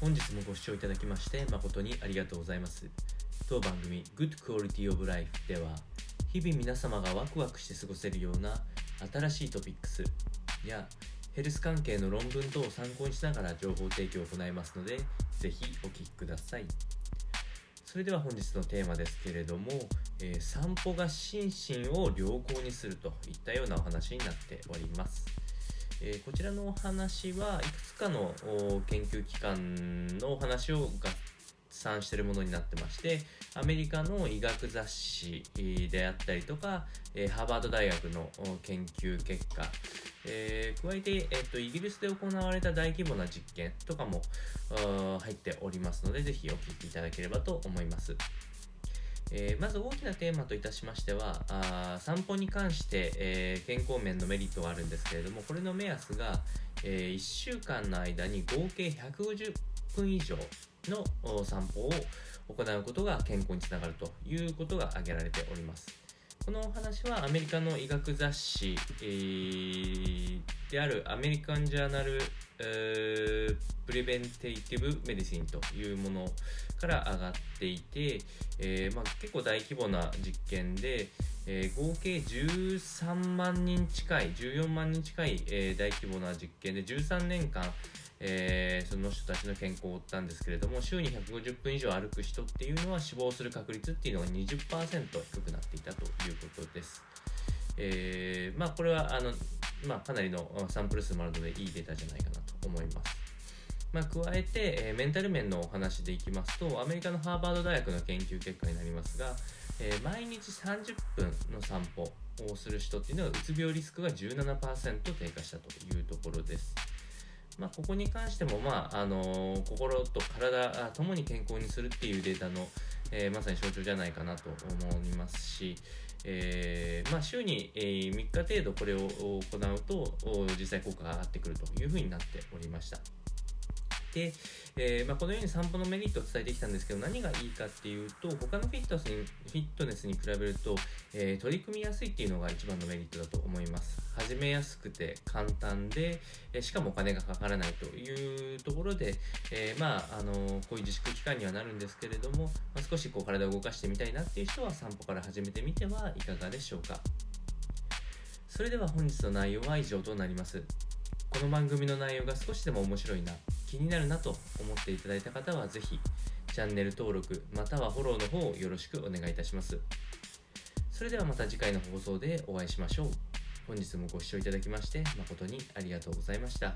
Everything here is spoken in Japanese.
本日もご視聴いただきまして誠にありがとうございます。当番組 Good Quality of Life では日々皆様がワクワクして過ごせるような新しいトピックスやヘルス関係の論文等を参考にしながら情報提供を行いますのでぜひお聞きください。それでは本日のテーマですけれども、えー散歩が心身を良好にするといったようなお話になっております。えこちらのお話はいくつかの研究機関のお話を合算しているものになってましてアメリカの医学雑誌であったりとか、えハーバード大学の研究結果、えー加えて、えーとイギリスで行われた大規模な実験とかも入っておりますのでぜひお聞きいただければと思います。えーまず大きなテーマといたしましてはあ散歩に関して、えー健康面のメリットがあるんですけれどもこれの目安が、え1週間の間に合計150分以上の散歩を行うことが健康につながるということが挙げられております。このお話はアメリカの医学雑誌、えーであるアメリカン・ジャーナル・えープレベンテイティブ・メディシンというものから上がっていて、えーまあ、結構大規模な実験で、えー合計13万人近い14万人近い、えー大規模な実験で13年間、えーその人たちの健康を追ったんですけれども週に150分以上歩く人っていうのは死亡する確率っていうのが20%低くなっていたということです。えーまあこれはあの、まあ、かなりのサンプル数もあるのでいいデータじゃないかなと思います。まあ、加えて、えメンタル面のお話でいきますとアメリカのハーバード大学の研究結果になりますが、えー毎日30分の散歩をする人っていうのはうつ病リスクが17%低下したというところです。まあ、ここに関しても、まああのー心と体ともに健康にするっていうデータの、えーまさに象徴じゃないかなと思いますし、えーまあ、週に、え3日程度これを行うと実際効果が上がってくるというふうになっておりました。で、えーまあ、このように散歩のメリットを伝えてきたんですけど何がいいかっていうと他のフィットネスにフィットネスに比べると、えー取り組みやすいっていうのが一番のメリットだと思います。始めやすくて簡単で、えしかもお金がかからないというところで、えーまああのこういう自粛期間にはなるんですけれども、まあ、少しこう体を動かしてみたいなっていう人は散歩から始めてみてはいかがでしょうか。それでは本日の内容は以上となります。この番組の内容が少しでも面白いな。気になるなと思っていただいた方は是非チャンネル登録またはフォローの方をよろしくお願いいたします。それではまた次回の放送でお会いしましょう。本日もご視聴いただきまして誠にありがとうございました。